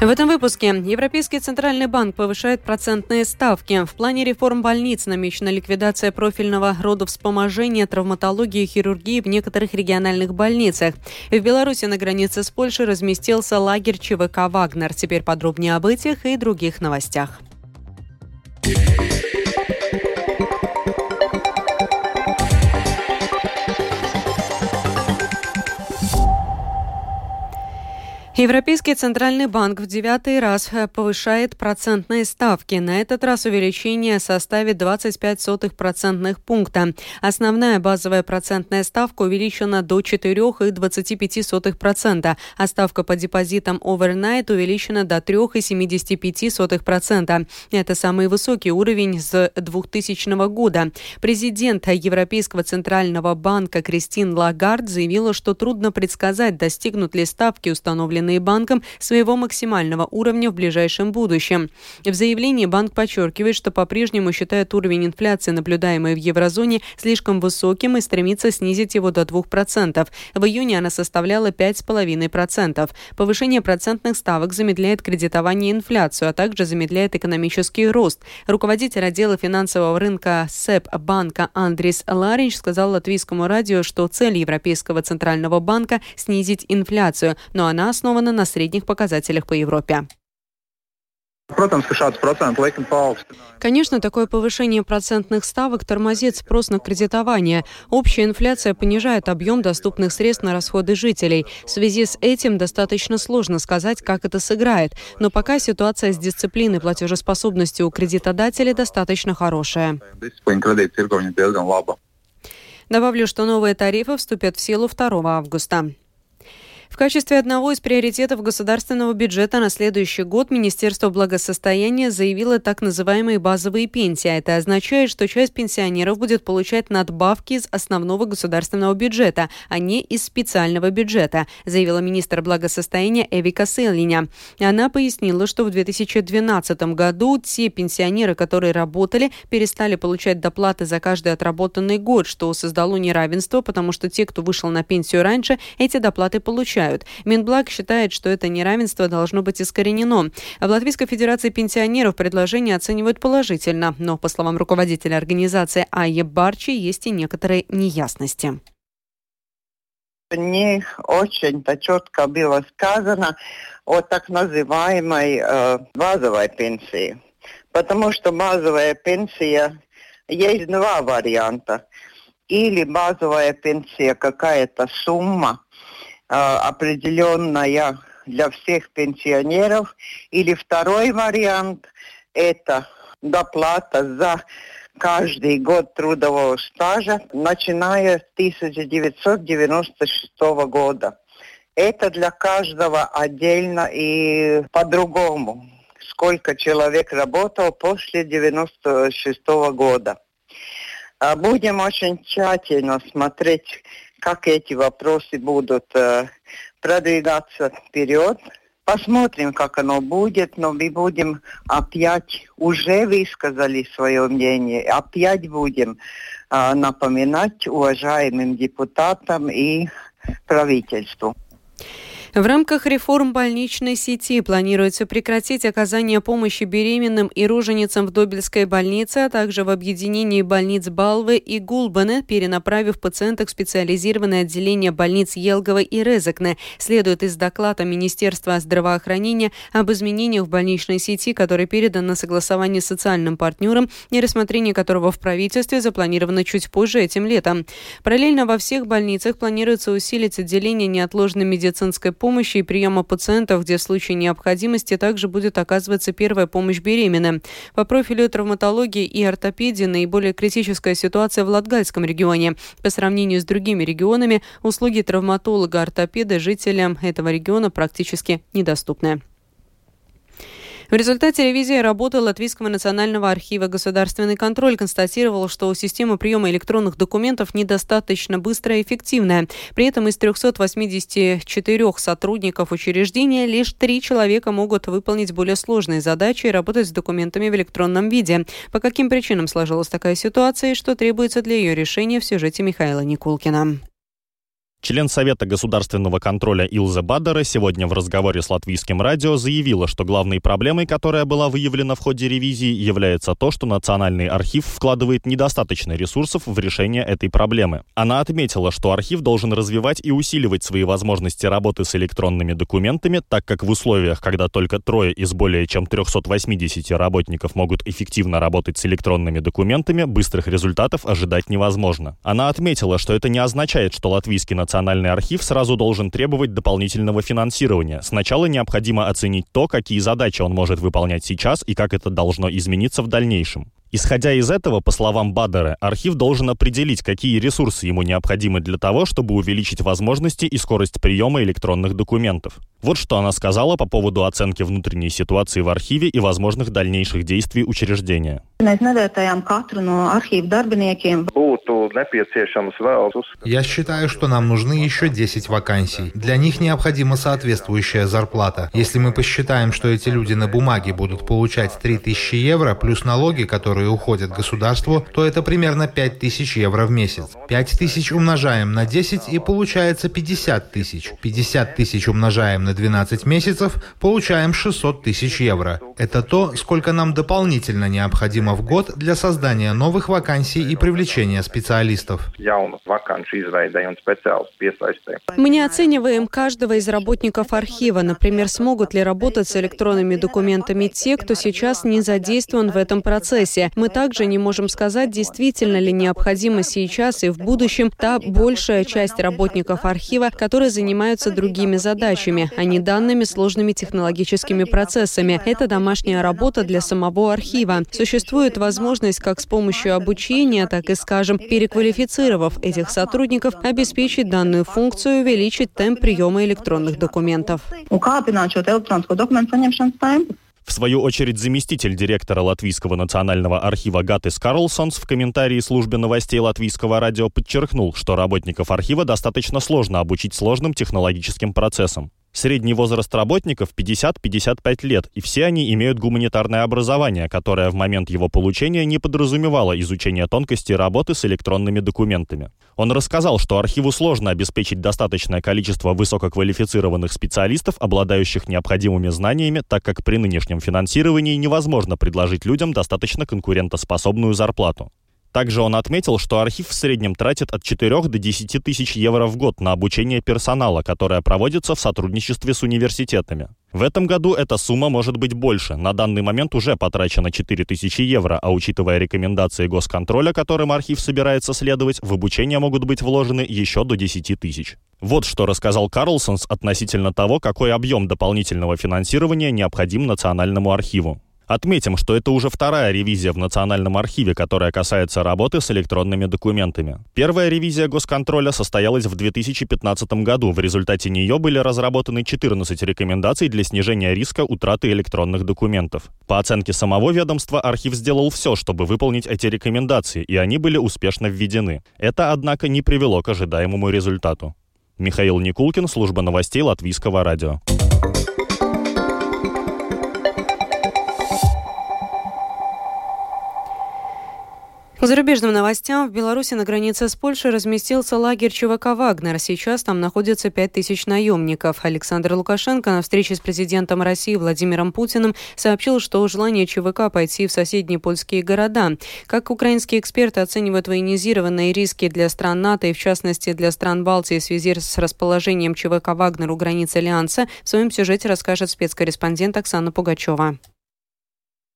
В этом выпуске Европейский центральный банк повышает процентные ставки. В плане реформ больниц намечена ликвидация профильного родовспоможения, травматологии и хирургии в некоторых региональных больницах. В Беларуси на границе с Польшей разместился лагерь ЧВК «Вагнер». Теперь подробнее об этих и других новостях. Европейский центральный банк в девятый раз э, повышает процентные ставки. На этот раз увеличение составит 25 сотых процентных пункта. Основная базовая процентная ставка увеличена до 4,25 сотых процента, а ставка по депозитам overnight увеличена до 3,75 сотых процента. Это самый высокий уровень с 2000 года. Президент Европейского центрального банка Кристин Лагард заявила, что трудно предсказать, достигнут ли ставки установленные данные банком своего максимального уровня в ближайшем будущем. В заявлении банк подчеркивает, что по-прежнему считает уровень инфляции, наблюдаемой в еврозоне, слишком высоким и стремится снизить его до 2%. В июне она составляла 5,5%. Повышение процентных ставок замедляет кредитование и инфляцию, а также замедляет экономический рост. Руководитель отдела финансового рынка СЭП банка Андрис Ларинч сказал латвийскому радио, что цель Европейского центрального банка – снизить инфляцию, но она основана основана на средних показателях по Европе. Конечно, такое повышение процентных ставок тормозит спрос на кредитование. Общая инфляция понижает объем доступных средств на расходы жителей. В связи с этим достаточно сложно сказать, как это сыграет. Но пока ситуация с дисциплиной платежеспособности у кредитодателей достаточно хорошая. Добавлю, что новые тарифы вступят в силу 2 августа. В качестве одного из приоритетов государственного бюджета на следующий год Министерство благосостояния заявило так называемые базовые пенсии. Это означает, что часть пенсионеров будет получать надбавки из основного государственного бюджета, а не из специального бюджета, заявила министр благосостояния Эвика Селиня. Она пояснила, что в 2012 году те пенсионеры, которые работали, перестали получать доплаты за каждый отработанный год, что создало неравенство, потому что те, кто вышел на пенсию раньше, эти доплаты получали получают. Минблаг считает, что это неравенство должно быть искоренено. А в Латвийской Федерации пенсионеров предложение оценивают положительно, но, по словам руководителя организации Айе Барчи, есть и некоторые неясности. Не очень-то четко было сказано о так называемой э, базовой пенсии. Потому что базовая пенсия есть два варианта. Или базовая пенсия какая-то сумма, определенная для всех пенсионеров. Или второй вариант – это доплата за каждый год трудового стажа, начиная с 1996 года. Это для каждого отдельно и по-другому. Сколько человек работал после 1996 года. А будем очень тщательно смотреть как эти вопросы будут э, продвигаться вперед. Посмотрим, как оно будет, но мы будем опять, уже высказали свое мнение, опять будем э, напоминать уважаемым депутатам и правительству. В рамках реформ больничной сети планируется прекратить оказание помощи беременным и роженицам в Добельской больнице, а также в объединении больниц Балвы и Гулбана, перенаправив пациенток в специализированное отделение больниц Елгова и Резекне, следует из доклада Министерства здравоохранения об изменениях в больничной сети, который передан на согласование социальным партнером и рассмотрение которого в правительстве запланировано чуть позже этим летом. Параллельно во всех больницах планируется усилить отделение неотложной медицинской помощи и приема пациентов, где в случае необходимости также будет оказываться первая помощь беременным. По профилю травматологии и ортопедии наиболее критическая ситуация в Латгальском регионе. По сравнению с другими регионами, услуги травматолога-ортопеда жителям этого региона практически недоступны. В результате ревизии работы Латвийского национального архива «Государственный контроль» констатировал, что система приема электронных документов недостаточно быстрая и эффективная. При этом из 384 сотрудников учреждения лишь три человека могут выполнить более сложные задачи и работать с документами в электронном виде. По каким причинам сложилась такая ситуация и что требуется для ее решения в сюжете Михаила Никулкина. Член Совета государственного контроля Илза Баддера сегодня в разговоре с латвийским радио заявила, что главной проблемой, которая была выявлена в ходе ревизии, является то, что Национальный архив вкладывает недостаточно ресурсов в решение этой проблемы. Она отметила, что архив должен развивать и усиливать свои возможности работы с электронными документами, так как в условиях, когда только трое из более чем 380 работников могут эффективно работать с электронными документами, быстрых результатов ожидать невозможно. Она отметила, что это не означает, что латвийский Национальный архив сразу должен требовать дополнительного финансирования. Сначала необходимо оценить то, какие задачи он может выполнять сейчас и как это должно измениться в дальнейшем. Исходя из этого, по словам Бадера, архив должен определить, какие ресурсы ему необходимы для того, чтобы увеличить возможности и скорость приема электронных документов. Вот что она сказала по поводу оценки внутренней ситуации в архиве и возможных дальнейших действий учреждения. Я считаю, что нам нужны еще 10 вакансий. Для них необходима соответствующая зарплата. Если мы посчитаем, что эти люди на бумаге будут получать 3000 евро плюс налоги, которые уходят государству, то это примерно 5000 евро в месяц. 5000 умножаем на 10 и получается 50 тысяч. 50 тысяч умножаем на 12 месяцев, получаем 600 тысяч евро. Это то, сколько нам дополнительно необходимо в год для создания новых вакансий и привлечения специалистов. Мы не оцениваем каждого из работников архива. Например, смогут ли работать с электронными документами те, кто сейчас не задействован в этом процессе. Мы также не можем сказать, действительно ли необходима сейчас и в будущем та большая часть работников архива, которые занимаются другими задачами а не данными сложными технологическими процессами. Это домашняя работа для самого архива. Существует возможность как с помощью обучения, так и, скажем, переквалифицировав этих сотрудников, обеспечить данную функцию, увеличить темп приема электронных документов. В свою очередь, заместитель директора Латвийского национального архива Гатис Карлсонс в комментарии службе новостей Латвийского радио подчеркнул, что работников архива достаточно сложно обучить сложным технологическим процессам. Средний возраст работников 50-55 лет, и все они имеют гуманитарное образование, которое в момент его получения не подразумевало изучение тонкостей работы с электронными документами. Он рассказал, что архиву сложно обеспечить достаточное количество высококвалифицированных специалистов, обладающих необходимыми знаниями, так как при нынешнем финансировании невозможно предложить людям достаточно конкурентоспособную зарплату. Также он отметил, что архив в среднем тратит от 4 до 10 тысяч евро в год на обучение персонала, которое проводится в сотрудничестве с университетами. В этом году эта сумма может быть больше. На данный момент уже потрачено 4 тысячи евро, а учитывая рекомендации госконтроля, которым архив собирается следовать, в обучение могут быть вложены еще до 10 тысяч. Вот что рассказал Карлсонс относительно того, какой объем дополнительного финансирования необходим Национальному архиву. Отметим, что это уже вторая ревизия в Национальном архиве, которая касается работы с электронными документами. Первая ревизия госконтроля состоялась в 2015 году. В результате нее были разработаны 14 рекомендаций для снижения риска утраты электронных документов. По оценке самого ведомства, архив сделал все, чтобы выполнить эти рекомендации, и они были успешно введены. Это, однако, не привело к ожидаемому результату. Михаил Никулкин, служба новостей Латвийского радио. По зарубежным новостям, в Беларуси на границе с Польшей разместился лагерь ЧВК «Вагнер». Сейчас там находится 5000 наемников. Александр Лукашенко на встрече с президентом России Владимиром Путиным сообщил, что желание ЧВК пойти в соседние польские города. Как украинские эксперты оценивают военизированные риски для стран НАТО и, в частности, для стран Балтии в связи с расположением ЧВК «Вагнер» у границ Альянса, в своем сюжете расскажет спецкорреспондент Оксана Пугачева.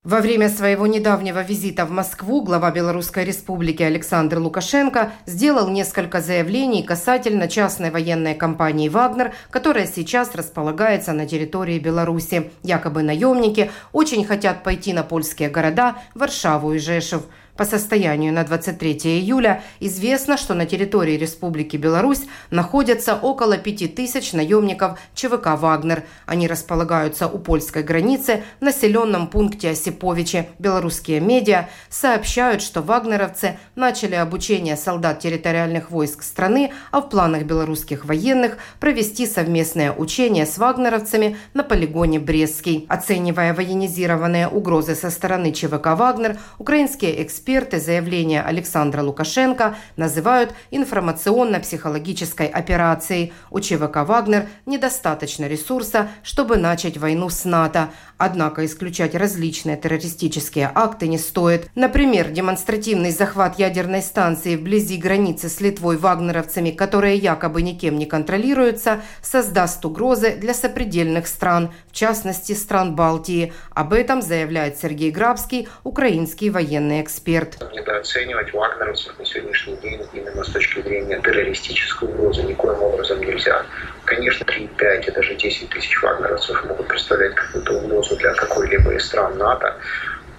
Во время своего недавнего визита в Москву глава Белорусской республики Александр Лукашенко сделал несколько заявлений касательно частной военной компании «Вагнер», которая сейчас располагается на территории Беларуси. Якобы наемники очень хотят пойти на польские города Варшаву и Жешев – по состоянию на 23 июля известно, что на территории Республики Беларусь находятся около 5000 наемников ЧВК «Вагнер». Они располагаются у польской границы в населенном пункте Осиповичи. Белорусские медиа сообщают, что вагнеровцы начали обучение солдат территориальных войск страны, а в планах белорусских военных провести совместное учение с вагнеровцами на полигоне Брестский. Оценивая военизированные угрозы со стороны ЧВК «Вагнер», украинские эксперты эксперты заявление Александра Лукашенко называют информационно-психологической операцией. У ЧВК «Вагнер» недостаточно ресурса, чтобы начать войну с НАТО. Однако исключать различные террористические акты не стоит. Например, демонстративный захват ядерной станции вблизи границы с Литвой вагнеровцами, которые якобы никем не контролируются, создаст угрозы для сопредельных стран, в частности стран Балтии. Об этом заявляет Сергей Грабский, украинский военный эксперт. Недооценивать вагнеровцев на сегодняшний день именно с точки зрения террористической угрозы никоим образом нельзя. Конечно, 3, 5 и даже 10 тысяч вагнеровцев могут представлять какую-то угрозу для какой-либо из стран НАТО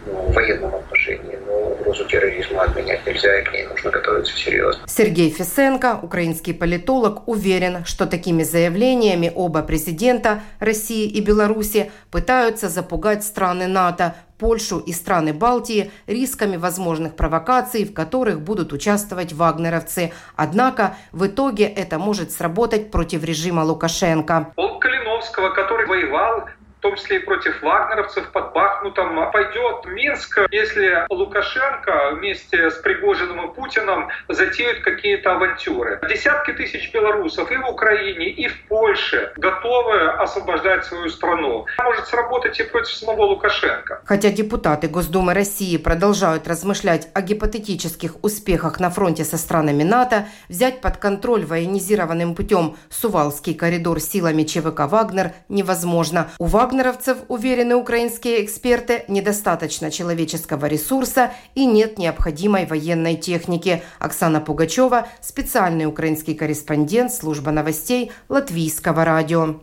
ну, в военном отношении, но угрозу терроризма отменять нельзя, и к ней нужно готовиться серьезно. Сергей Фисенко, украинский политолог, уверен, что такими заявлениями оба президента России и Беларуси пытаются запугать страны НАТО, Польшу и страны Балтии рисками возможных провокаций, в которых будут участвовать вагнеровцы. Однако в итоге это может сработать против режима Лукашенко. Полк Калиновского, который воевал том числе и против вагнеровцев под Бахмутом, пойдет Минск, если Лукашенко вместе с Пригожиным и Путиным затеют какие-то авантюры. Десятки тысяч белорусов и в Украине, и в Польше готовы освобождать свою страну. Может сработать и против самого Лукашенко. Хотя депутаты Госдумы России продолжают размышлять о гипотетических успехах на фронте со странами НАТО, взять под контроль военизированным путем Сувалский коридор силами ЧВК «Вагнер» невозможно. У Вагнера вагнеровцев, уверены украинские эксперты, недостаточно человеческого ресурса и нет необходимой военной техники. Оксана Пугачева, специальный украинский корреспондент служба новостей Латвийского радио.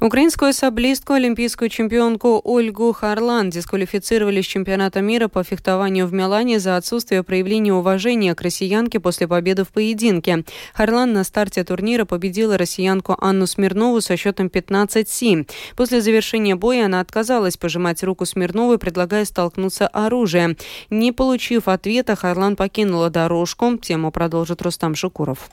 Украинскую саблистку, олимпийскую чемпионку Ольгу Харлан дисквалифицировали с чемпионата мира по фехтованию в Милане за отсутствие проявления уважения к россиянке после победы в поединке. Харлан на старте турнира победила россиянку Анну Смирнову со счетом 15-7. После завершения боя она отказалась пожимать руку Смирновой, предлагая столкнуться оружием. Не получив ответа, Харлан покинула дорожку. Тему продолжит Рустам Шукуров.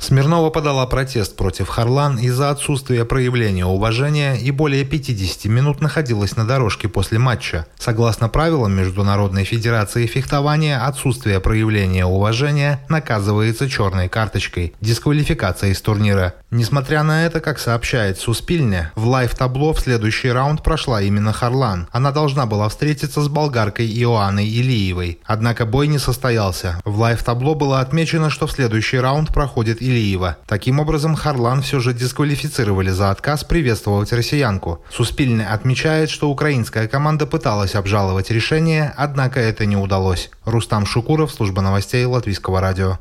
Смирнова подала протест против Харлан из-за отсутствия проявления уважения и более 50 минут находилась на дорожке после матча. Согласно правилам Международной Федерации фехтования, отсутствие проявления уважения наказывается черной карточкой, дисквалификацией из турнира. Несмотря на это, как сообщает Суспильня, в лайв-табло в следующий раунд прошла именно Харлан. Она должна была встретиться с болгаркой Иоанной Илиевой. Однако бой не состоялся. В лайв-табло было отмечено, что в следующий раунд проходит Илиева. Таким образом, Харлан все же дисквалифицировали за отказ приветствовать россиянку. Суспильный отмечает, что украинская команда пыталась обжаловать решение, однако это не удалось. Рустам Шукуров, служба новостей Латвийского радио.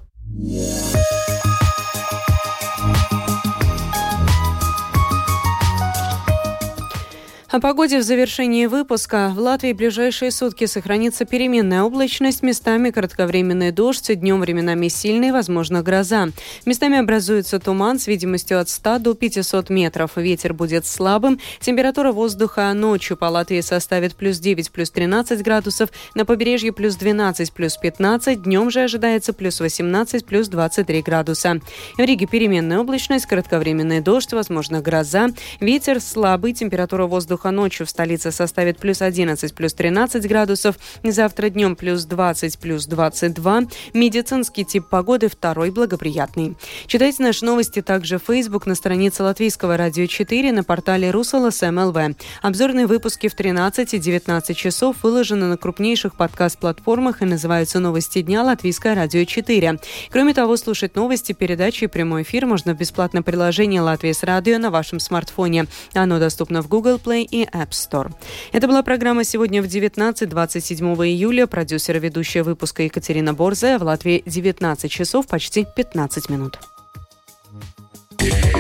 О погоде в завершении выпуска. В Латвии ближайшие сутки сохранится переменная облачность, местами кратковременный дождь, днем временами сильный, возможно, гроза. Местами образуется туман с видимостью от 100 до 500 метров. Ветер будет слабым. Температура воздуха ночью по Латвии составит плюс 9, плюс 13 градусов, на побережье плюс 12, плюс 15, днем же ожидается плюс 18, плюс 23 градуса. В Риге переменная облачность, кратковременный дождь, возможно, гроза. Ветер слабый, температура воздуха воздуха ночью в столице составит плюс 11, плюс 13 градусов. Завтра днем плюс 20, плюс 22. Медицинский тип погоды второй благоприятный. Читайте наши новости также в Facebook на странице Латвийского радио 4 на портале Русала СМЛВ. Обзорные выпуски в 13 и 19 часов выложены на крупнейших подкаст-платформах и называются «Новости дня» Латвийское радио 4. Кроме того, слушать новости, передачи и прямой эфир можно в бесплатном приложении «Латвия с радио» на вашем смартфоне. Оно доступно в Google Play и App Store. Это была программа сегодня в 19-27 июля. Продюсер и ведущая выпуска Екатерина Борзая. В Латвии 19 часов почти 15 минут. Yeah.